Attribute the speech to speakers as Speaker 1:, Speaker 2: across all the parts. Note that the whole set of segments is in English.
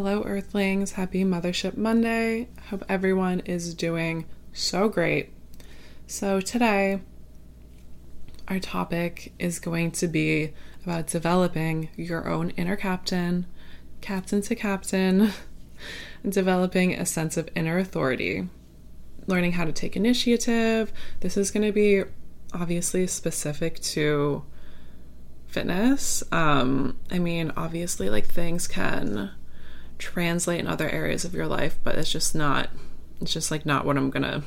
Speaker 1: Hello, Earthlings. Happy Mothership Monday. Hope everyone is doing so great. So, today, our topic is going to be about developing your own inner captain, captain to captain, developing a sense of inner authority, learning how to take initiative. This is going to be obviously specific to fitness. Um, I mean, obviously, like things can translate in other areas of your life, but it's just not, it's just like not what I'm gonna,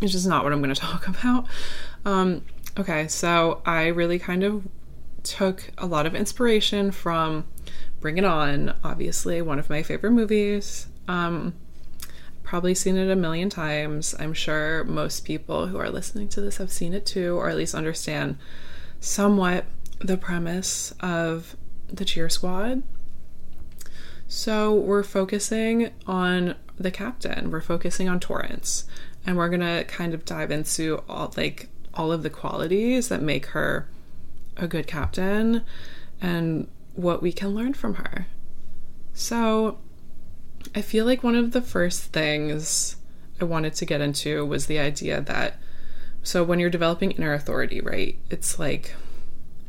Speaker 1: it's just not what I'm gonna talk about. Um, okay, so I really kind of took a lot of inspiration from Bring It On, obviously, one of my favorite movies. Um, probably seen it a million times. I'm sure most people who are listening to this have seen it too, or at least understand somewhat the premise of the cheer squad. So we're focusing on the captain. We're focusing on Torrance, and we're gonna kind of dive into all like all of the qualities that make her a good captain and what we can learn from her. So I feel like one of the first things I wanted to get into was the idea that so when you're developing inner authority, right? It's like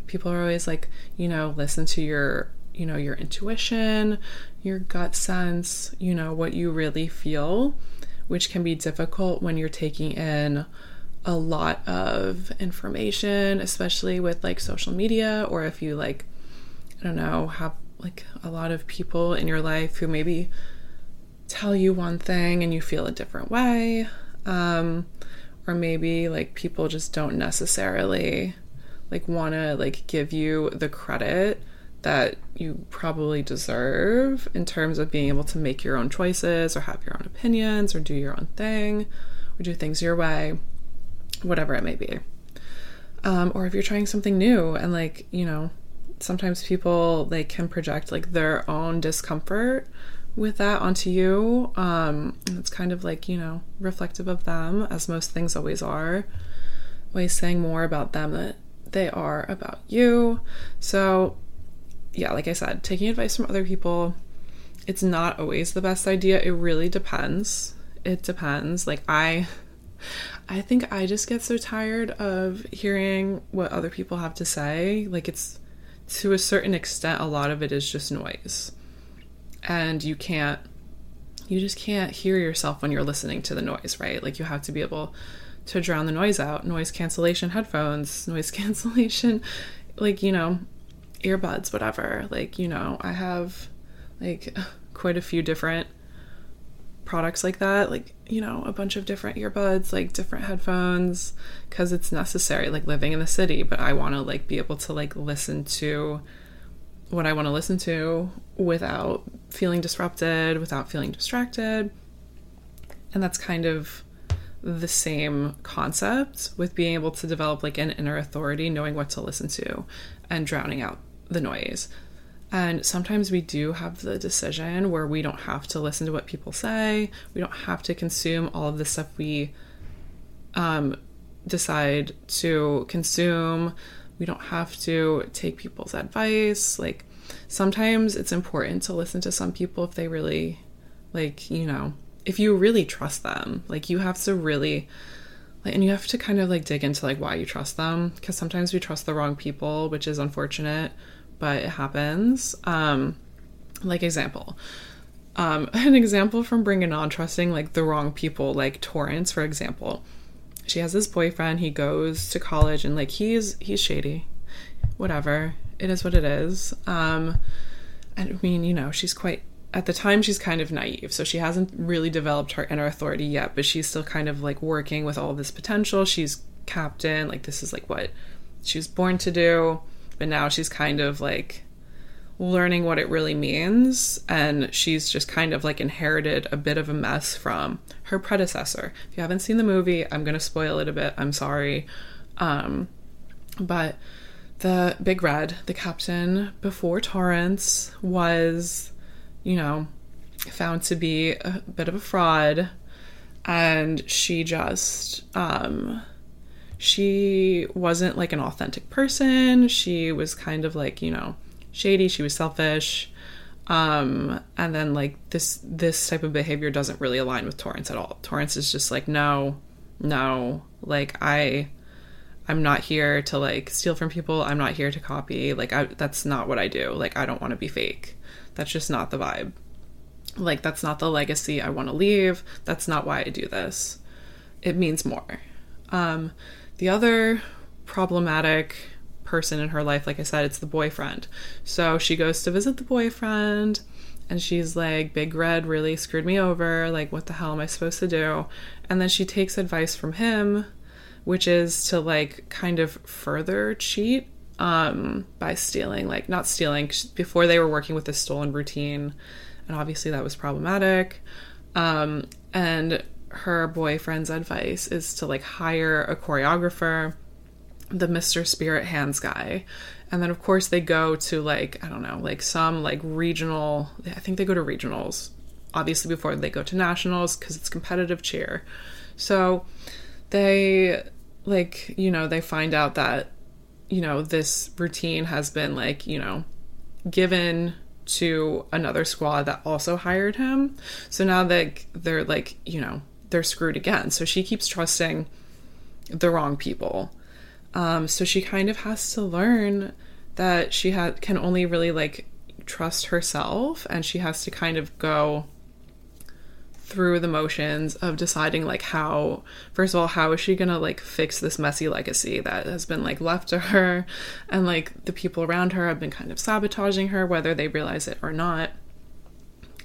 Speaker 1: people are always like, you know, listen to your, you know, your intuition, your gut sense, you know, what you really feel, which can be difficult when you're taking in a lot of information, especially with like social media or if you like I don't know, have like a lot of people in your life who maybe tell you one thing and you feel a different way. Um, or maybe like people just don't necessarily like want to like give you the credit that you probably deserve in terms of being able to make your own choices or have your own opinions or do your own thing or do things your way, whatever it may be. Um, or if you're trying something new and like, you know, sometimes people they can project like their own discomfort with that onto you. Um, it's kind of like, you know, reflective of them, as most things always are. Always saying more about them that they are about you. So, yeah, like I said, taking advice from other people, it's not always the best idea. It really depends. It depends. Like, I. I think I just get so tired of hearing what other people have to say. Like, it's to a certain extent, a lot of it is just noise and you can't you just can't hear yourself when you're listening to the noise, right? Like you have to be able to drown the noise out. Noise cancellation headphones, noise cancellation like, you know, earbuds, whatever. Like, you know, I have like quite a few different products like that, like, you know, a bunch of different earbuds, like different headphones cuz it's necessary like living in the city, but I want to like be able to like listen to what I want to listen to without feeling disrupted, without feeling distracted. And that's kind of the same concept with being able to develop like an inner authority, knowing what to listen to and drowning out the noise. And sometimes we do have the decision where we don't have to listen to what people say. We don't have to consume all of the stuff we um, decide to consume we don't have to take people's advice. Like sometimes it's important to listen to some people if they really like, you know, if you really trust them. Like you have to really and you have to kind of like dig into like why you trust them because sometimes we trust the wrong people, which is unfortunate, but it happens. Um like example, um, an example from Bring It On trusting like the wrong people, like Torrance, for example. She has this boyfriend he goes to college and like he's he's shady. Whatever. It is what it is. Um i mean you know she's quite at the time she's kind of naive so she hasn't really developed her inner authority yet but she's still kind of like working with all this potential she's captain like this is like what she was born to do but now she's kind of like learning what it really means and she's just kind of like inherited a bit of a mess from her predecessor. If you haven't seen the movie, I'm going to spoil it a bit. I'm sorry. Um but the Big Red, the captain before Torrance was, you know, found to be a bit of a fraud and she just um she wasn't like an authentic person. She was kind of like, you know, shady, she was selfish. Um, and then like this this type of behavior doesn't really align with Torrance at all. Torrance is just like, no, no, like I I'm not here to like steal from people. I'm not here to copy. Like I that's not what I do. Like I don't want to be fake. That's just not the vibe. Like that's not the legacy I want to leave. That's not why I do this. It means more. Um the other problematic person in her life, like I said, it's the boyfriend. So she goes to visit the boyfriend and she's like, Big Red really screwed me over. Like, what the hell am I supposed to do? And then she takes advice from him, which is to like kind of further cheat um, by stealing, like, not stealing, before they were working with this stolen routine. And obviously that was problematic. Um, and her boyfriend's advice is to like hire a choreographer the Mr. Spirit Hands guy. And then of course they go to like, I don't know, like some like regional, I think they go to regionals obviously before they go to nationals because it's competitive cheer. So they like, you know, they find out that you know, this routine has been like, you know, given to another squad that also hired him. So now that they're like, you know, they're screwed again. So she keeps trusting the wrong people. Um, so she kind of has to learn that she ha- can only really like trust herself and she has to kind of go through the motions of deciding like how first of all how is she gonna like fix this messy legacy that has been like left to her and like the people around her have been kind of sabotaging her whether they realize it or not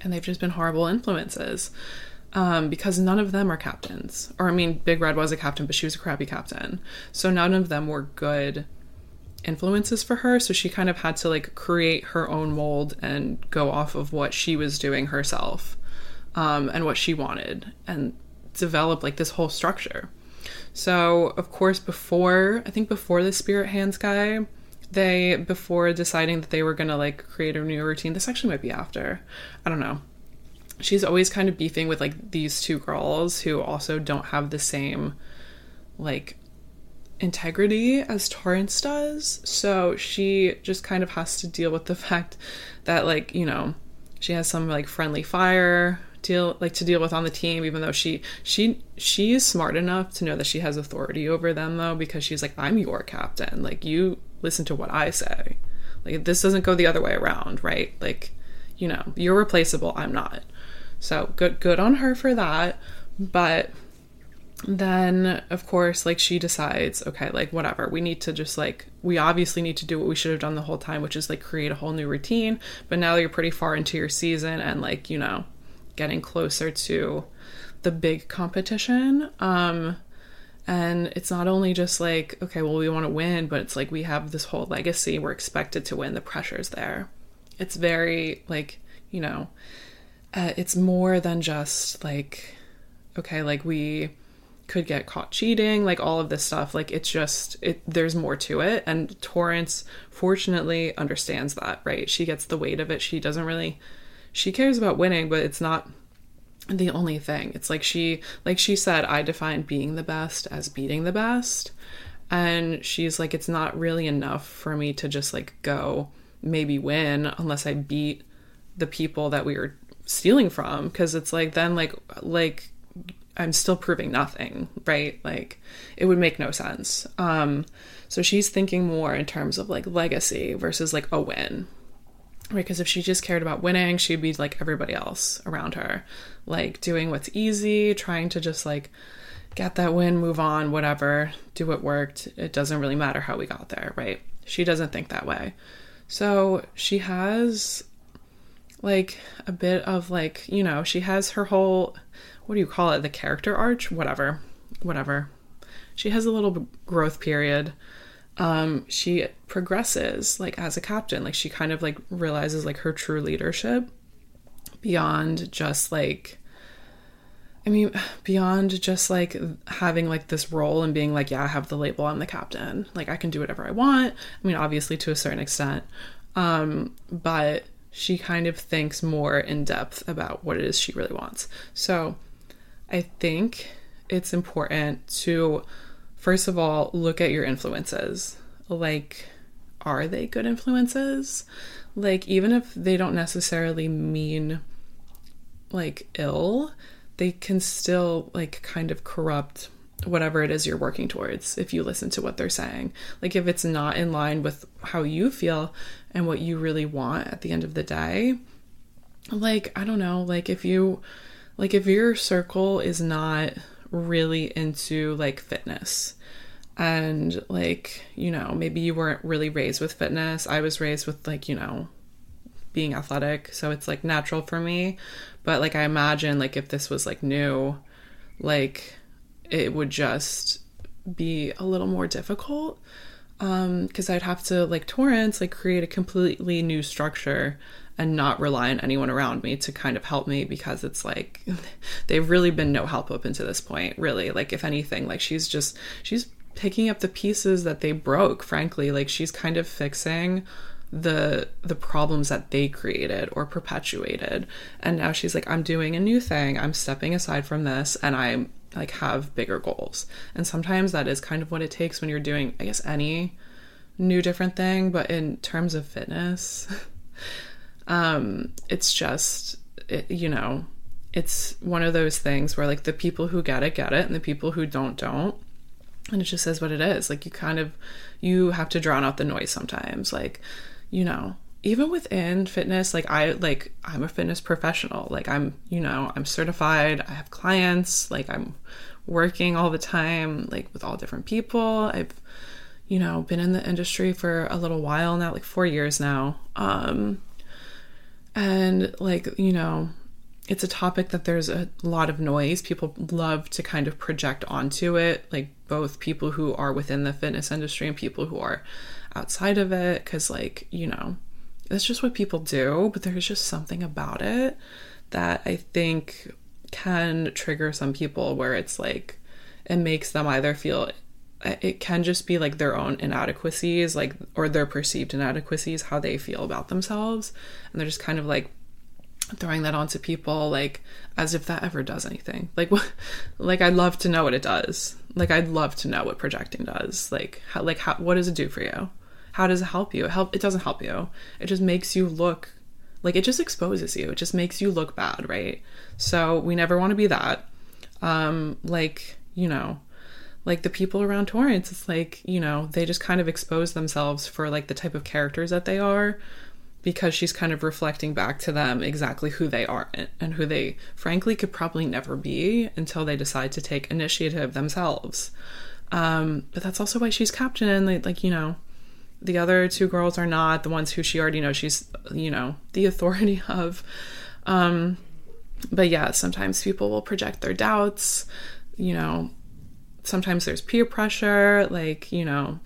Speaker 1: and they've just been horrible influences um, because none of them are captains. Or, I mean, Big Red was a captain, but she was a crappy captain. So none of them were good influences for her. So she kind of had to like create her own mold and go off of what she was doing herself um, and what she wanted and develop like this whole structure. So, of course, before, I think before the Spirit Hands guy, they, before deciding that they were gonna like create a new routine, this actually might be after, I don't know she's always kind of beefing with like these two girls who also don't have the same like integrity as Torrance does. So she just kind of has to deal with the fact that like, you know, she has some like friendly fire deal like to deal with on the team even though she she she is smart enough to know that she has authority over them though because she's like I'm your captain. Like you listen to what I say. Like this doesn't go the other way around, right? Like you know, you're replaceable, I'm not. So good good on her for that. But then of course like she decides okay like whatever we need to just like we obviously need to do what we should have done the whole time which is like create a whole new routine but now you're pretty far into your season and like you know getting closer to the big competition. Um and it's not only just like okay well we want to win but it's like we have this whole legacy we're expected to win the pressure's there. It's very like you know uh, it's more than just like okay like we could get caught cheating like all of this stuff. Like it's just it there's more to it. And torrance fortunately understands that right? She gets the weight of it. She doesn't really she cares about winning but it's not the only thing it's like she like she said i define being the best as beating the best and she's like it's not really enough for me to just like go maybe win unless i beat the people that we were stealing from because it's like then like like I'm still proving nothing, right? Like it would make no sense. Um so she's thinking more in terms of like legacy versus like a win. Because if she just cared about winning, she'd be like everybody else around her, like doing what's easy, trying to just like get that win, move on, whatever, do what worked. It doesn't really matter how we got there, right? She doesn't think that way. So she has like a bit of like, you know, she has her whole what do you call it? The character arch, whatever. Whatever. She has a little growth period. Um she progresses like as a captain. Like she kind of like realizes like her true leadership beyond just like I mean, beyond just like having like this role and being like, yeah, I have the label, I'm the captain. Like I can do whatever I want. I mean, obviously to a certain extent. Um, but she kind of thinks more in depth about what it is she really wants. So I think it's important to, first of all, look at your influences. Like, are they good influences? like even if they don't necessarily mean like ill, they can still like kind of corrupt whatever it is you're working towards if you listen to what they're saying. Like if it's not in line with how you feel and what you really want at the end of the day, like I don't know, like if you like if your circle is not really into like fitness and like, you know, maybe you weren't really raised with fitness. I was raised with like, you know, being athletic, so it's like natural for me. But like I imagine like if this was like new, like it would just be a little more difficult um because I'd have to like Torrance like create a completely new structure and not rely on anyone around me to kind of help me because it's like they've really been no help up until this point really. Like if anything like she's just she's picking up the pieces that they broke frankly. Like she's kind of fixing the the problems that they created or perpetuated. And now she's like I'm doing a new thing. I'm stepping aside from this and I'm like have bigger goals. And sometimes that is kind of what it takes when you're doing I guess any new different thing. But in terms of fitness um it's just it, you know it's one of those things where like the people who get it get it and the people who don't don't. And it just says what it is. Like you kind of you have to drown out the noise sometimes. Like you know even within fitness like i like i'm a fitness professional. Like i'm you know i'm certified. I have clients. Like i'm working all the time like with all different people. I've you know been in the industry for a little while now like 4 years now. Um and like you know it's a topic that there's a lot of noise. People love to kind of project onto it like both people who are within the fitness industry and people who are outside of it because like you know that's just what people do but there's just something about it that i think can trigger some people where it's like it makes them either feel it can just be like their own inadequacies like or their perceived inadequacies how they feel about themselves. And they're just kind of like throwing that onto people like as if that ever does anything. Like what like i'd love to know what it does. Like i'd love to know what projecting does. Like how like how what does it do for you? How does it help you? It help it doesn't help you. It just makes you look like it just exposes you. It just makes you look bad right? So we never want to be that. Um like you know like the people around Torrance, it's like, you know, they just kind of expose themselves for like the type of characters that they are because she's kind of reflecting back to them exactly who they are and who they frankly could probably never be until they decide to take initiative themselves. Um, but that's also why she's captain and like, like, you know, the other two girls are not the ones who she already knows she's, you know, the authority of. Um, but yeah, sometimes people will project their doubts, you know, sometimes there's peer pressure, like, you know,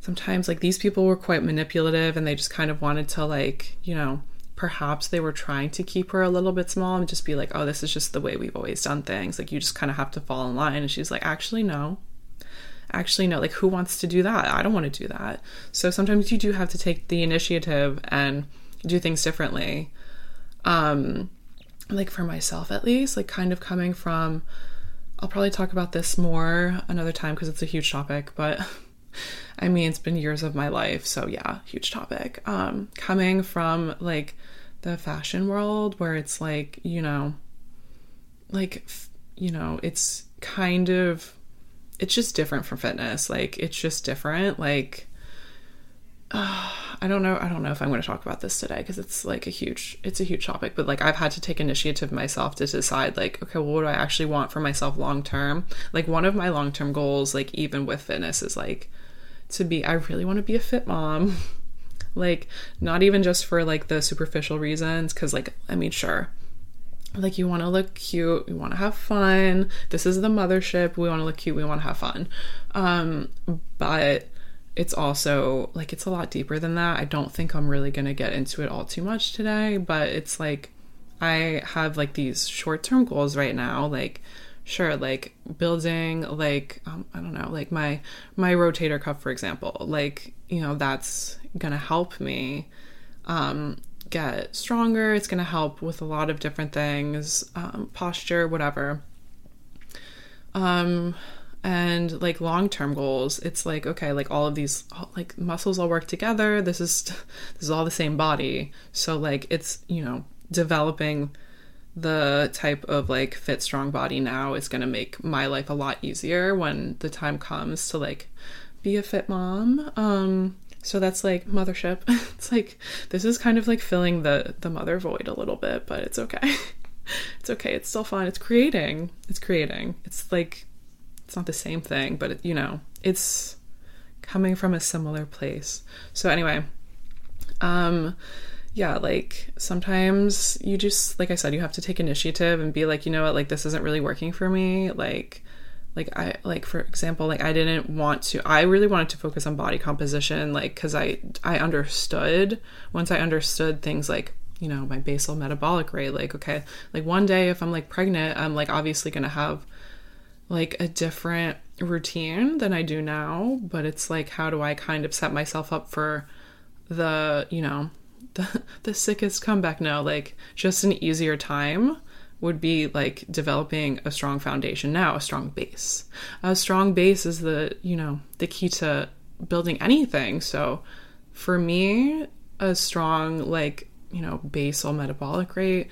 Speaker 1: sometimes like these people were quite manipulative and they just kind of wanted to like, you know, perhaps they were trying to keep her a little bit small and just be like, "Oh, this is just the way we've always done things. Like you just kind of have to fall in line." And she's like, "Actually, no." Actually, no. Like who wants to do that? I don't want to do that. So sometimes you do have to take the initiative and do things differently. Um like for myself at least, like kind of coming from I'll probably talk about this more another time because it's a huge topic, but I mean, it's been years of my life, so yeah, huge topic. Um coming from like the fashion world where it's like, you know, like you know, it's kind of it's just different from fitness. Like it's just different. Like uh, I don't know. I don't know if I'm going to talk about this today because it's like a huge, it's a huge topic. But like I've had to take initiative myself to decide, like, okay, well, what do I actually want for myself long term? Like one of my long term goals, like even with fitness, is like to be. I really want to be a fit mom. like not even just for like the superficial reasons, because like I mean, sure, like you want to look cute you want to have fun this is the mothership we want to look cute we want to have fun um but it's also like it's a lot deeper than that. I don't think I'm really going to get into it all too much today, but it's like I have like these short-term goals right now like sure like building like um, I don't know, like my my rotator cuff for example. Like, you know, that's to help me um get stronger. It's to help with a lot of different things, um, posture, whatever. Um and like long-term goals it's like okay like all of these like muscles all work together. This is this is all the same body. So like it's you know developing the type of like fit strong body now is going to make my life a lot easier when the time comes to like be a fit mom. Um so that's like mothership. It's like this is kind of like filling the the mother void a little bit but it's okay. It's okay. It's still fun. It's creating. It's creating. It's like it's not the same thing but it, you know it's coming from a similar place so anyway um yeah, like sometimes you just, like I said, you have to take initiative and be like, you know what, like this isn't really working for me. Like, like I, like for example, like I didn't want to, I really wanted to focus on body composition, like, cause I, I understood, once I understood things like, you know, my basal metabolic rate, like, okay, like one day if I'm like pregnant, I'm like obviously gonna have like a different routine than I do now, but it's like, how do I kind of set myself up for the, you know, the, the sickest comeback? Now like just an easier time would be like developing a strong foundation now a strong base. A strong base is the you know the key to building anything. So for me a strong like you know basal metabolic rate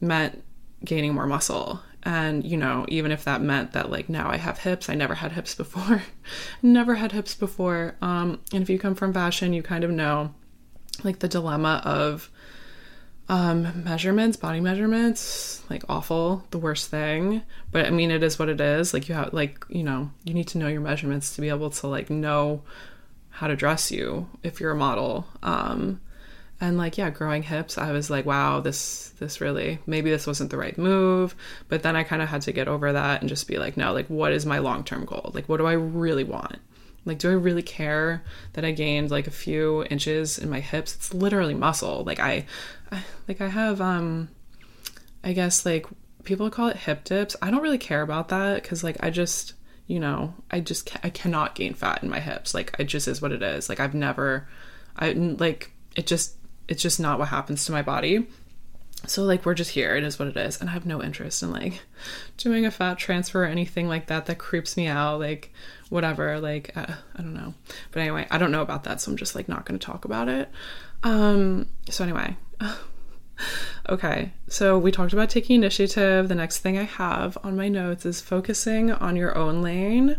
Speaker 1: meant gaining more muscle and you know even if that meant that like now i have hips i never had hips before. Never had hips before. Um and if you come from fashion you kind of know like the dilemma of um measurements body measurements like awful the worst thing. But i mean it is what it is. Like you have like you know you need to know your measurements to be able to like know how to dress you if you're a model. Um and like yeah growing hips i was like wow this this really maybe this wasn't the right move but then i kind of had to get over that and just be like no like what is my long-term goal like what do i really want like, do I really care that I gained like a few inches in my hips? It's literally muscle. Like I, I like I have um I guess like people call it hip dips. I don't really care about that cuz like I just, you know, I just ca- I cannot gain fat in my hips. Like it just is what it is. Like I've never I like it just it's just not what happens to my body. So like we're just here. It is what it is. And i have no interest in like doing a fat transfer or anything like that that creeps me out like whatever like uh, i don't know. But anyway i don't know about that so i'm just like not going to talk about it. Um so anyway okay. So we talked about taking initiative. The next thing i have on my notes is focusing on your own lane.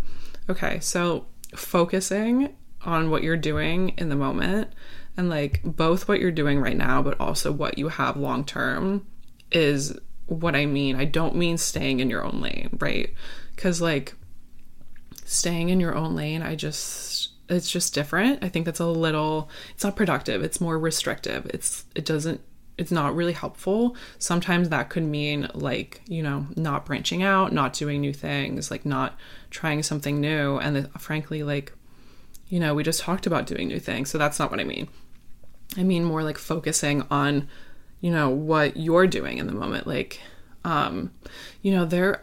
Speaker 1: Okay so focusing on what you're doing in the moment and like both what you're doing right now but also what you have long term is what I mean. I don't mean staying in your own lane, right? Cuz like staying in your own lane, I just it's just different. I think that's a little it's not productive. It's more restrictive. It's it doesn't it's not really helpful. Sometimes that could mean like, you know, not branching out, not doing new things, like not trying something new and the, frankly like you know, we just talked about doing new things. So that's not what I mean. I mean more like focusing on, you know, what you're doing in the moment. Like, um, you know, there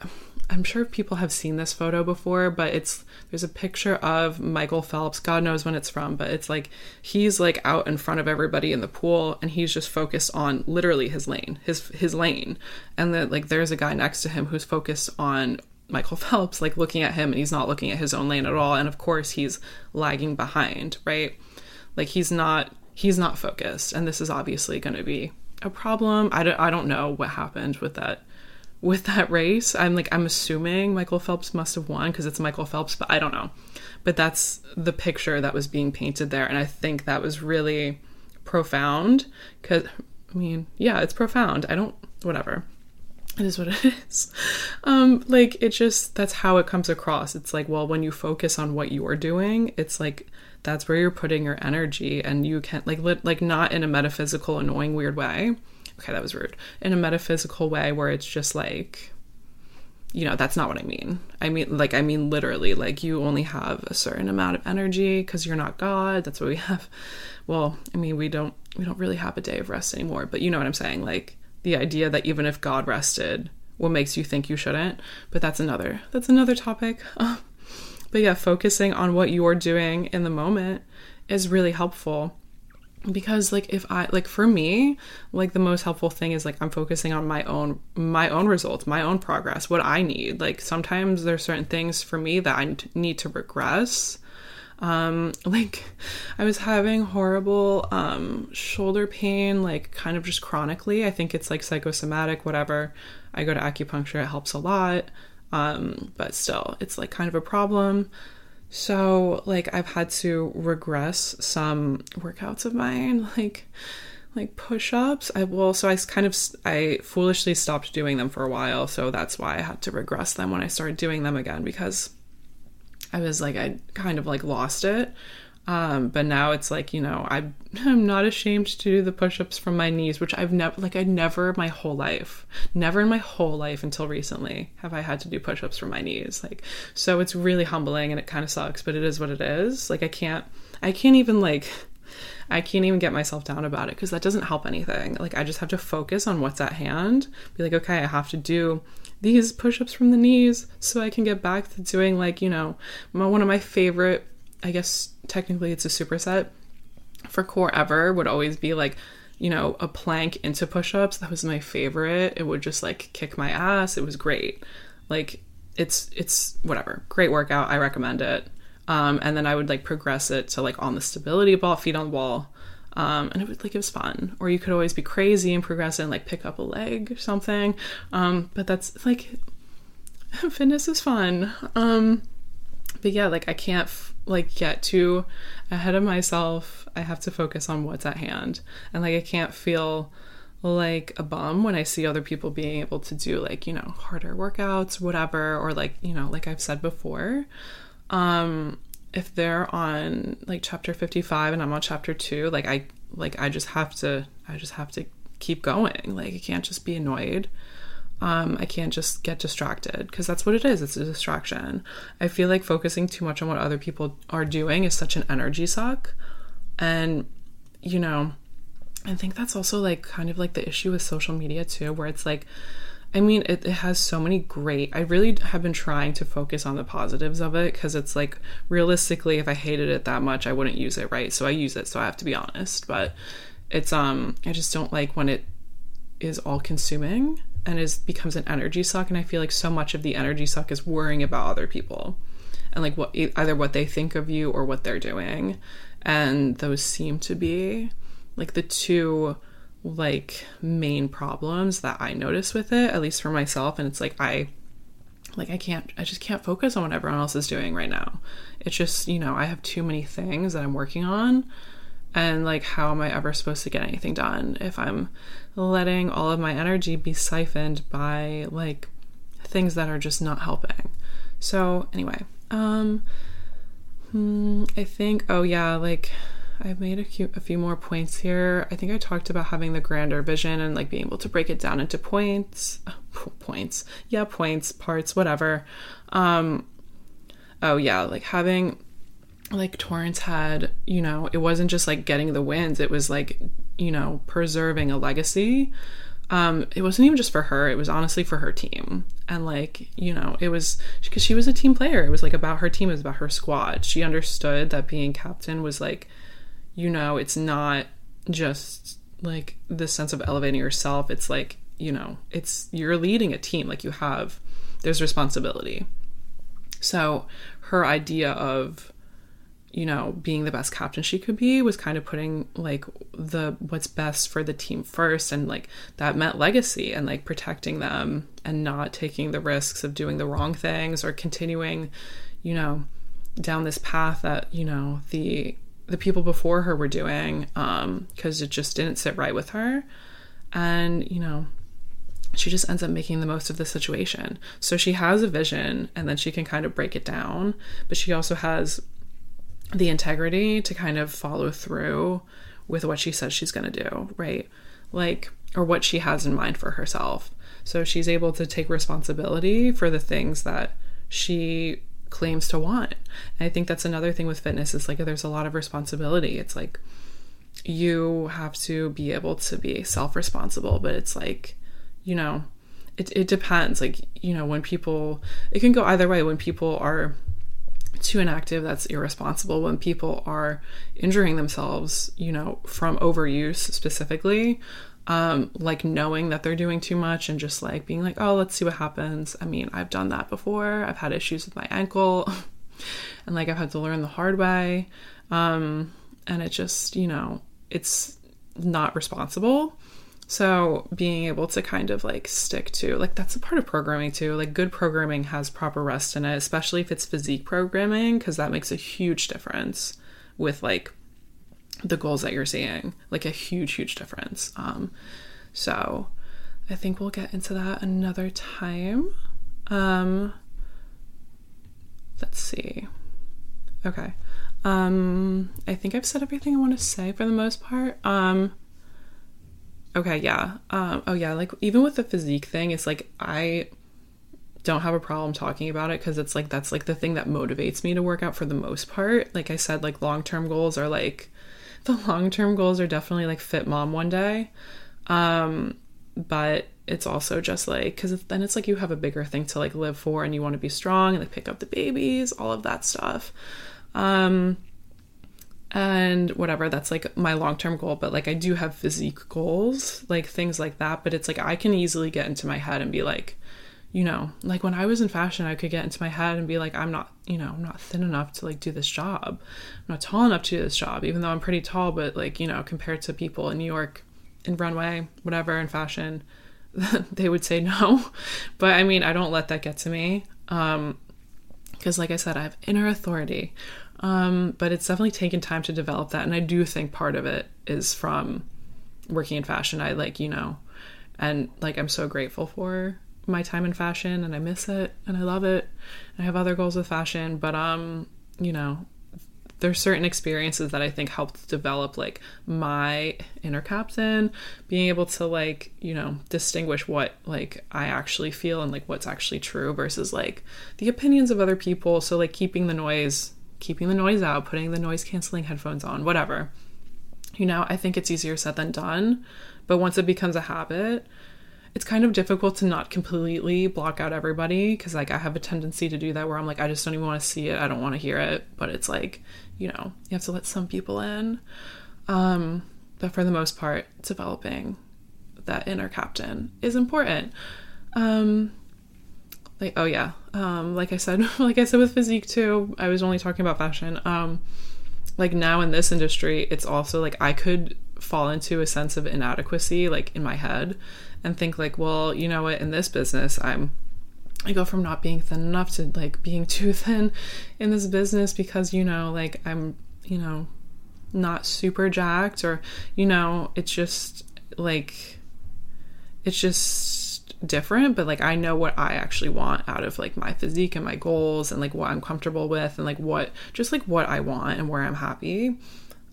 Speaker 1: I'm sure people have seen this photo before, but it's there's a picture of Michael Phelps. God knows when it's from, but it's like he's like out in front of everybody in the pool and he's just focused on literally his lane, his his lane. And then like there's a guy next to him who's focused on Michael Phelps, like looking at him and he's not looking at his own lane at all. And of course he's lagging behind, right? Like he's not he's not focused and this is obviously going to be a problem. I don't, I don't know what happened with that with that race. I'm like i'm assuming michael phelps must have won because it's michael phelps but i don't know. But that's the picture that was being painted there and i think that was really profound because i mean yeah it's profound. I don't whatever. It is what it is. Um like it just that's how it comes across. It's like well when you focus on what you're doing it's like that's where you're putting your energy and you can like li- like not in a metaphysical annoying weird way. Okay that was rude. In a metaphysical way where it's just like you know that's not what i mean. I mean like i mean literally like you only have a certain amount of energy because you're not god. That's what we have. Well i mean we don't we don't really have a day of rest anymore but you know what i'm saying. Like the idea that even if god rested what makes you think you shouldn't? But that's another that's another topic um, But yeah, focusing on what you're doing in the moment is really helpful. because like if i like for me like the most helpful thing is like i'm focusing on my own my own results my own progress what i need. Like sometimes there's certain things for me that i need to regress. Um like i was having horrible um shoulder pain like kind of just chronically. I think it's like psychosomatic whatever. I go to acupuncture it helps a lot um but still it's like kind of a problem so, like, I've had to regress some workouts of mine, like, like push-ups. I will. So I kind of I foolishly stopped doing them for a while. So that's why I had to regress them when I started doing them again because I was like I kind of like lost it. Um, but now it's like, you know, I, I'm not ashamed to do the push ups from my knees, which I've never, like, I never my whole life, never in my whole life until recently have I had to do push ups from my knees. Like, so it's really humbling and it kind of sucks, but it is what it is. Like, I can't, I can't even, like, I can't even get myself down about it because that doesn't help anything. Like, I just have to focus on what's at hand, be like, okay, I have to do these push ups from the knees so I can get back to doing, like, you know, my, one of my favorite I guess technically it's a superset. For core ever would always be like you know a plank into push-ups. That was my favorite. It would just like kick my ass. It was great. Like it's it's whatever. Great workout. I recommend it. Um, and then i would like progress it to like on the stability ball feet on the wall. Um, and it was like it was fun. Or you could always be crazy and progress and like pick up a leg or something. Um, but that's like fitness is fun. Um, but yeah like i can't like get too ahead of myself i have to focus on what's at hand. And like i can't feel like a bum when i see other people being able to do like you know harder workouts whatever or like you know like i've said before. Um if they're on like chapter 55 and i'm on chapter 2 like i like i just have to i just have to keep going. Like i can't just be annoyed um, I can't just get distracted because that's what it is. It's a distraction. I feel like focusing too much on what other people are doing is such an energy suck. And, you know, I think that's also like kind of like the issue with social media too, where it's like, I mean, it, it has so many great. I really have been trying to focus on the positives of it because it's like realistically, if I hated it that much, I wouldn't use it, right? So I use it, so I have to be honest. But it's um, I just don't like when it is all consuming and is becomes an energy suck and i feel like so much of the energy suck is worrying about other people and like what either what they think of you or what they're doing. And those seem to be like the two like main problems that i notice with it at least for myself and it's like i like i can't i just can't focus on what everyone else is doing right now. It's just you know i have too many things that i'm working on and like how am i ever supposed to get anything done if i'm letting all of my energy be siphoned by like things that are just not helping so anyway um hmm, i think oh yeah like I've made a few, a few more points here. I think I talked about having the grander vision and like being able to break it down into points, points, yeah, points, parts, whatever. Um, oh yeah, like having like Torrance had, you know, it wasn't just like getting the wins, it was like, you know, preserving a legacy. Um, it wasn't even just for her, it was honestly for her team. And like, you know, it was because she was a team player. It was like about her team, it was about her squad. She understood that being captain was like, you know, it's not just like this sense of elevating yourself. It's like, you know, it's you're leading a team, like you have, there's responsibility. So her idea of you know, being the best captain she could be was kind of putting like the what's best for the team first and like that meant legacy and like protecting them and not taking the risks of doing the wrong things or continuing, you know, down this path that, you know, the the people before her were doing um because it just didn't sit right with her. And, you know, she just ends up making the most of the situation. So she has a vision and then she can kind of break it down, but she also has the integrity to kind of follow through with what she says she's going to do, right? Like, or what she has in mind for herself. So she's able to take responsibility for the things that she claims to want. And I think that's another thing with fitness is like there's a lot of responsibility. It's like you have to be able to be self responsible, but it's like, you know, it, it depends. Like, you know, when people, it can go either way. When people are too inactive that's irresponsible when people are injuring themselves you know from overuse specifically um, like knowing that they're doing too much and just like being like oh let's see what happens. I mean i've done that before. I've had issues with my ankle and like i've had to learn the hard way um, and it just you know it's not responsible so being able to kind of like stick to like that's a part of programming too. Like good programming has proper rest in it, especially if it's physique programming because that makes a huge difference with like the goals that you're seeing. Like a huge huge difference. Um so I think we'll get into that another time. Um let's see. Okay. Um I think I've said everything I want to say for the most part. Um Okay, yeah. Um, oh, yeah. Like, even with the physique thing, it's like I don't have a problem talking about it because it's like that's like the thing that motivates me to work out for the most part. Like I said, like long term goals are like the long term goals are definitely like fit mom one day. Um, but it's also just like because then it's like you have a bigger thing to like live for and you want to be strong and like pick up the babies, all of that stuff. Um, and whatever that's like my long-term goal but like i do have physique goals like things like that but it's like i can easily get into my head and be like you know like when i was in fashion i could get into my head and be like i'm not you know i'm not thin enough to like do this job. I'm not tall enough to do this job even though i'm pretty tall but like you know compared to people in new york in runway whatever in fashion they would say no. But i mean i don't let that get to me um because like i said i have inner authority um, but it's definitely taken time to develop that. And I do think part of it is from working in fashion. I like, you know, and like I'm so grateful for my time in fashion and I miss it and I love it. I have other goals with fashion, but um, you know, there's certain experiences that I think helped develop like my inner captain, being able to like, you know, distinguish what like I actually feel and like what's actually true versus like the opinions of other people. So like keeping the noise keeping the noise out, putting the noise canceling headphones on, whatever. You know, I think it's easier said than done. But once it becomes a habit, it's kind of difficult to not completely block out everybody because, like, I have a tendency to do that where I'm like, I just don't even want to see it. I don't want to hear it. But it's like, you know, you have to let some people in. Um, but for the most part, developing that inner captain is important. Um, like oh yeah. Um like i said like i said with physique too i was only talking about fashion. Um like now in this industry it's also like i could fall into a sense of inadequacy like in my head and think like well you know what? In this business i'm I go from not being thin enough to like being too thin in this business because you know like I'm you know not super jacked or you know it's just like it's just different, but like I know what I actually want out of like my physique and my goals and like what I'm comfortable with and like what just like what I want and where I'm happy.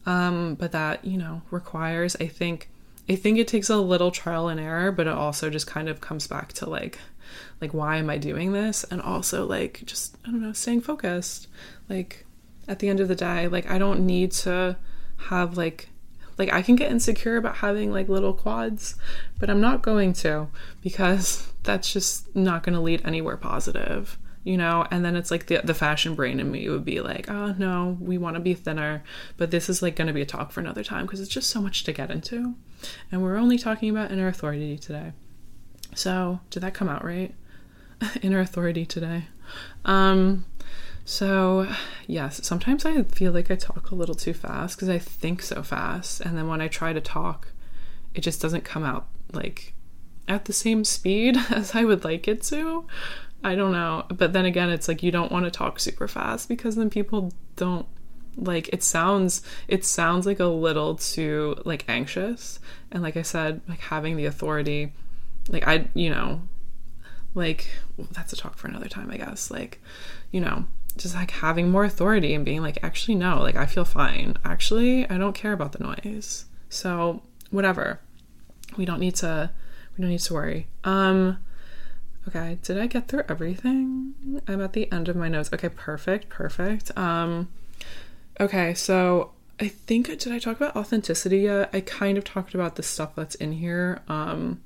Speaker 1: Um, but that, you know, requires I think I think it takes a little trial and error, but it also just kind of comes back to like like why am I doing this? And also like just I don't know, staying focused. Like at the end of the day, like I don't need to have like like I can get insecure about having like little quads, but I'm not going to because that's just not going to lead anywhere positive you know? And then it's like the, the fashion brain in me would be like oh no we want to be thinner. But this is like going to be a talk for another time because it's just so much to get into. And we're only talking about inner authority today. So did that come out right? Inner authority today. Um so, yes, sometimes I feel like I talk a little too fast because I think so fast. And then when I try to talk, it just doesn't come out like at the same speed as I would like it to. I don't know. But then again, it's like you don't want to talk super fast because then people don't like it sounds it sounds like a little too like anxious and like i said like having the authority like i you know like well, that's a talk for another time i guess like you know just like having more authority and being like, actually, no, like I feel fine. Actually, I don't care about the noise. So, whatever. We don't need to we don't need to worry. Um okay, did I get through everything? I'm at the end of my notes. Okay, perfect, perfect. Um okay, so I think did I talk about authenticity yet? I kind of talked about the stuff that's in here. Um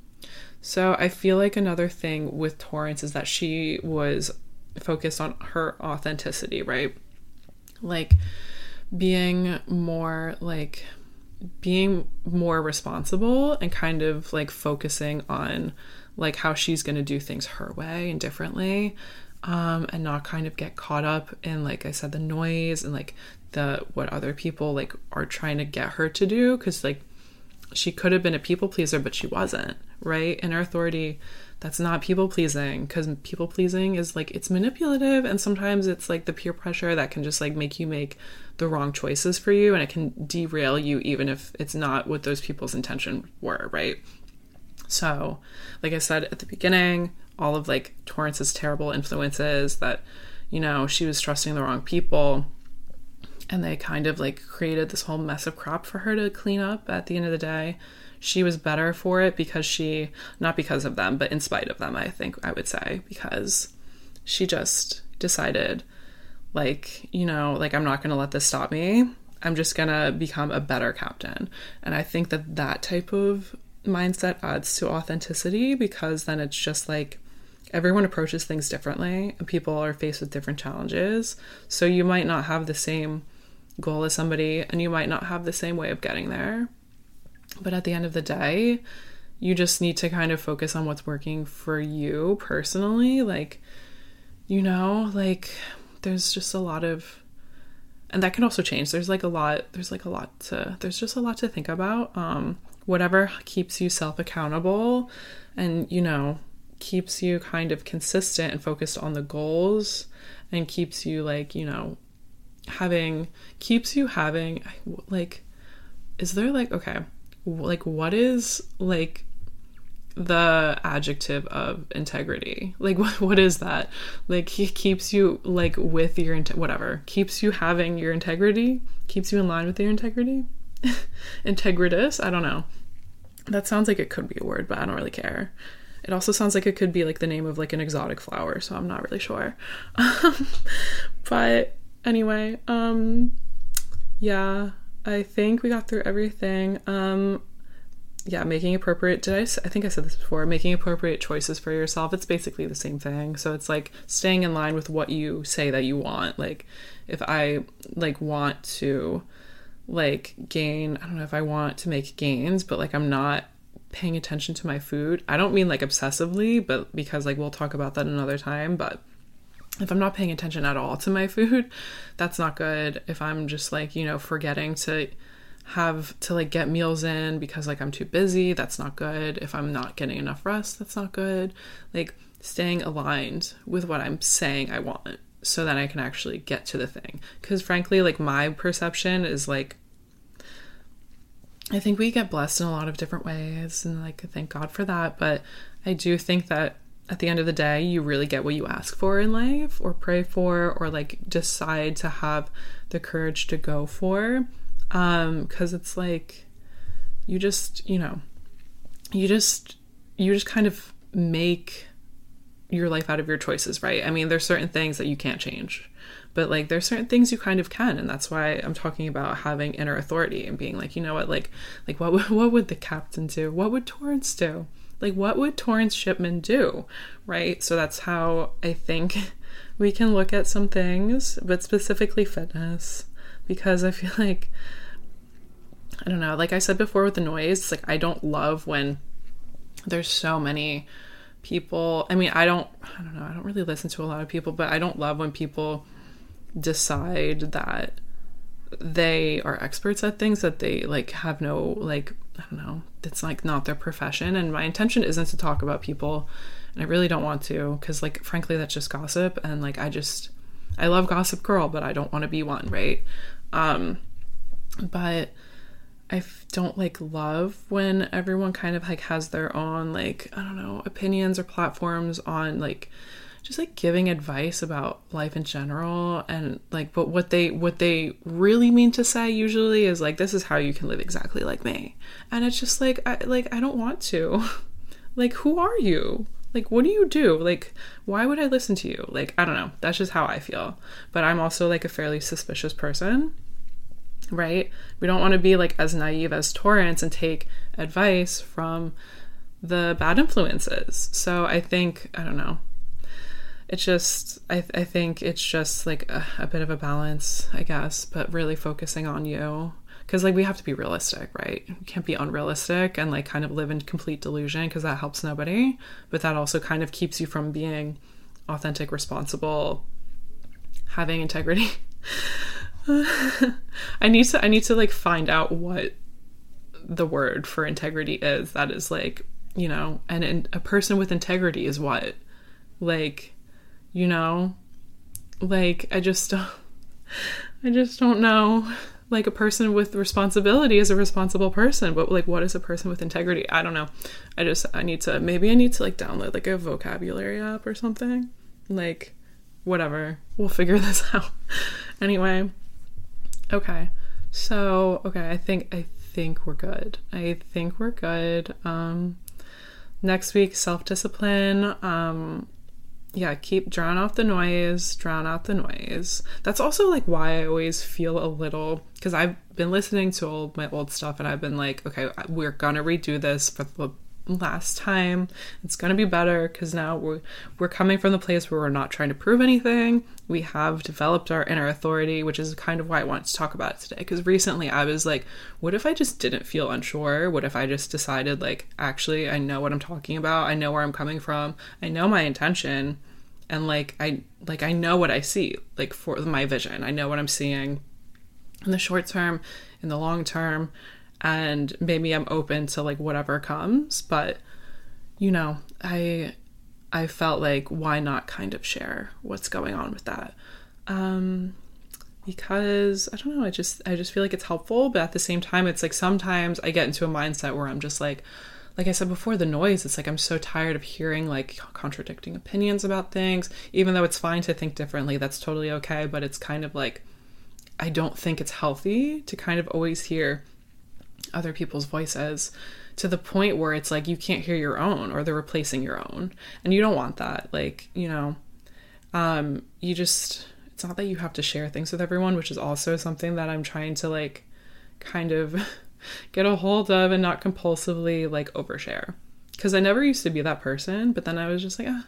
Speaker 1: so I feel like another thing with Torrance is that she was focused on her authenticity, right? like being more like being more responsible and kind of like focusing on like how she's going to do things her way and differently um and not kind of get caught up in like I said the noise and like the what other people like are trying to get her to do cuz like she could have been a people pleaser but she wasn't right in her authority that's not people pleasing because people pleasing is like it's manipulative and sometimes it's like the peer pressure that can just like make you make the wrong choices for you and it can derail you even if it's not what those people's intention were right? So like i said at the beginning all of like torrance's terrible influences that you know she was trusting the wrong people and they kind of like created this whole mess of crap for her to clean up at the end of the day she was better for it because she not because of them but in spite of them i think i would say because she just decided like you know like i'm not going to let this stop me. I'm just going to become a better captain. And i think that that type of mindset adds to authenticity because then it's just like everyone approaches things differently and people are faced with different challenges. So you might not have the same goal as somebody and you might not have the same way of getting there but at the end of the day, you just need to kind of focus on what's working for you personally. Like, you know, like there's just a lot of and that can also change. There's like a lot there's like a lot to there's just a lot to think about. Um whatever keeps you self accountable and you know, keeps you kind of consistent and focused on the goals and keeps you like, you know, having keeps you having like is there like okay like what is like the adjective of integrity? Like what, what is that? Like he keeps you like with your whatever. Keeps you having your integrity? Keeps you in line with your integrity? Integritus? I don't know. That sounds like it could be a word but i don't really care. It also sounds like it could be like the name of like an exotic flower so i'm not really sure. But anyway um yeah I think we got through everything. Um, yeah, making appropriate. Did I? I think I said this before. Making appropriate choices for yourself. It's basically the same thing. So it's like staying in line with what you say that you want. Like, if I like want to, like gain. I don't know if I want to make gains, but like I'm not paying attention to my food. I don't mean like obsessively, but because like we'll talk about that another time. But if I'm not paying attention at all to my food, that's not good. If I'm just like, you know, forgetting to have to like get meals in because like I'm too busy, that's not good. If I'm not getting enough rest, that's not good. Like staying aligned with what I'm saying I want so that I can actually get to the thing. Cuz frankly, like my perception is like I think we get blessed in a lot of different ways and like thank God for that, but I do think that at the end of the day, you really get what you ask for in life or pray for or like decide to have the courage to go for. Um, cause it's like you just, you know, you just, you just kind of make your life out of your choices, right? I mean, there's certain things that you can't change, but like there's certain things you kind of can, and that's why I'm talking about having inner authority and being like, you know what, like, like what what would the captain do? What would Torrance do? Like what would Torrance Shipman do? Right? So that's how I think we can look at some things, but specifically fitness, because I feel like I don't know, like I said before with the noise, like I don't love when there's so many people. I mean, I don't I don't know, I don't really listen to a lot of people, but I don't love when people decide that they are experts at things that they like have no like I don't know, it's like not their profession. And my intention isn't to talk about people. And I really don't want to because, like, frankly, that's just gossip. And, like, I just, I love Gossip Girl, but I don't want to be one, right? Um, but I don't like love when everyone kind of like has their own, like, I don't know, opinions or platforms on like just like giving advice about life in general and like but what they what they really mean to say usually is like this is how you can live exactly like me. And it's just like I like I don't want to. Like who are you? Like what do you do? Like why would I listen to you? Like I don't know. That's just how I feel. But I'm also like a fairly suspicious person right? We don't want to be like as naive as Torrance and take advice from the bad influences. So I think I don't know it's just I, I think it's just like a, a bit of a balance i guess but really focusing on you. Because like we have to be realistic right? We can't be unrealistic and like kind of live in complete delusion because that helps nobody but that also kind of keeps you from being authentic responsible having integrity. I need to i need to like find out what the word for integrity is that is like you know and, and a person with integrity is what like you know? Like i just don't i just don't know. Like a person with responsibility is a responsible person but like what is a person with integrity? I don't know. I just i need to maybe i need to like download like a vocabulary app or something. Like whatever. We'll figure this out. Anyway. Okay. So okay i think i think we're good. I think we're good. Um next week self-discipline. Um yeah, keep drown out the noise, drown out the noise. That's also like why I always feel a little because I've been listening to all my old stuff and I've been like, okay, we're gonna redo this for the last time. It's going to be better because now we're we're coming from the place where we're not trying to prove anything. We have developed our inner authority, which is kind of why I wanted to talk about it today. Because recently I was like, what if I just didn't feel unsure? What if I just decided like, actually, I know what I'm talking about. I know where I'm coming from. I know my intention, and like I like I know what I see like for my vision. I know what I'm seeing in the short term, in the long term and maybe I'm open to like whatever comes, but you know, I I felt like why not kind of share what's going on with that. Um because I don't know, I just I just feel like it's helpful, but at the same time it's like sometimes I get into a mindset where I'm just like like I said before, the noise, it's like I'm so tired of hearing like contradicting opinions about things, even though it's fine to think differently, that's totally okay, but it's kind of like I don't think it's healthy to kind of always hear other people's voices to the point where it's like you can't hear your own or they're replacing your own. And you don't want that. Like you know um you just it's not that you have to share things with everyone which is also something that i'm trying to like kind of get a hold of and not compulsively like overshare. Because i never used to be that person but then i was just like ah,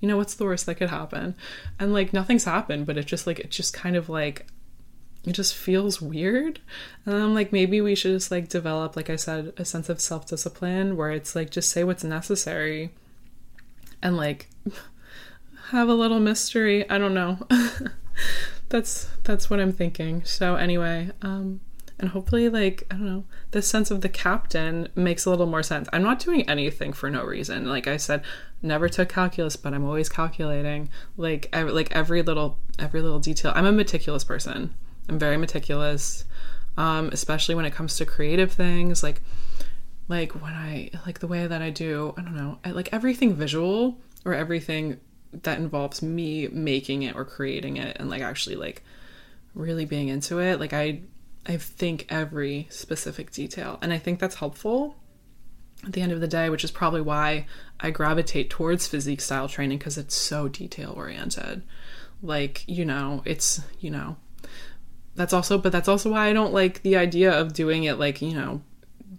Speaker 1: you know what's the worst that could happen? And like nothing's happened but it just like it just kind of like it just feels weird. And I'm like, maybe we should just like develop, like I said, a sense of self discipline where it's like just say what's necessary and like have a little mystery. I don't know. that's that's what I'm thinking. So anyway, um and hopefully like I don't know, the sense of the captain makes a little more sense. I'm not doing anything for no reason. Like I said, never took calculus, but I'm always calculating like like every little every little detail. I'm a meticulous person. I'm very meticulous, um, especially when it comes to creative things. Like, like when I like the way that I do. I don't know. I like everything visual or everything that involves me making it or creating it and like actually like really being into it. Like I, I think every specific detail, and I think that's helpful at the end of the day, which is probably why I gravitate towards physique style training because it's so detail oriented. Like, you know, it's, you know, that's also but that's also why I don't like the idea of doing it like, you know,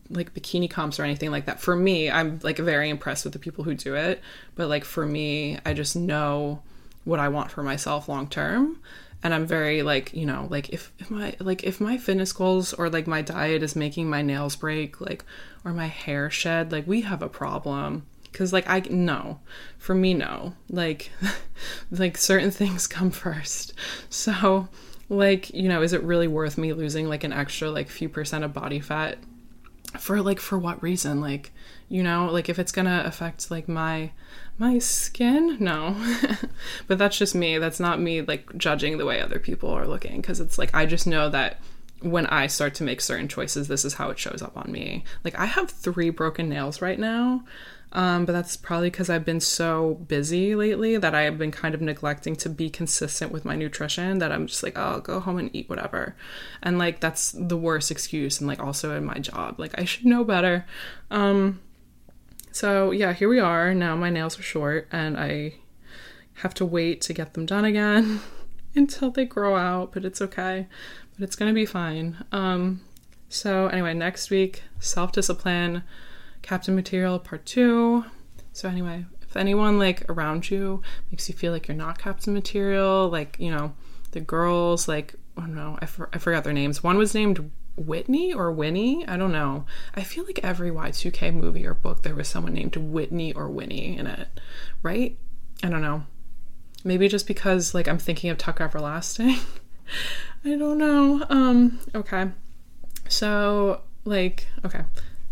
Speaker 1: like bikini comps or anything like that. For me, I'm like very impressed with the people who do it, but like for me, I just know what I want for myself long term. And I'm very like, you know, like if, if my like if my fitness goals or like my diet is making my nails break, like or my hair shed, like we have a problem because like i no for me no like like certain things come first so like you know is it really worth me losing like an extra like few percent of body fat? For like for what reason? Like you know like if it's gonna affect like my my skin? No. But that's just me. That's not me like judging the way other people are looking because it's like i just know that when i start to make certain choices this is how it shows up on me. Like i have three broken nails right now um, but that's probably because I've been so busy lately that I have been kind of neglecting to be consistent with my nutrition that I'm just like, oh, I'll go home and eat whatever. And like, that's the worst excuse. And like, also in my job, like, I should know better. Um, so yeah, here we are. Now my nails are short and I have to wait to get them done again until they grow out, but it's okay. But it's gonna be fine. Um, so anyway, next week, self discipline Captain Material Part 2. So, anyway, If anyone like around you makes you feel like you're not Captain Material, like, you know, the girls, like, I don't know, I, for- I forgot their names. One was named Whitney or Winnie. I don't know. I feel like every Y2K movie or book there was someone named Whitney or Winnie in it, right? I don't know. Maybe just because like I'm thinking of Tucker Everlasting. I don't know. Um okay. So like okay.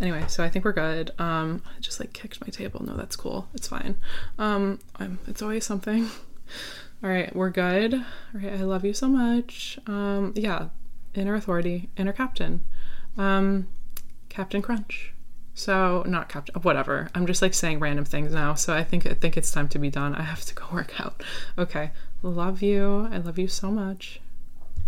Speaker 1: Anyway, so I think we're good. Um I just like kicked my table. No, that's cool. It's fine. Um I'm, it's always something. All right, we're good. All right, I love you so much. Um yeah, inner authority, inner captain, um, Captain Crunch. So not Captain, whatever. I'm just like saying random things now. So I think I think it's time to be done. I have to go work out. Okay, love you. I love you so much.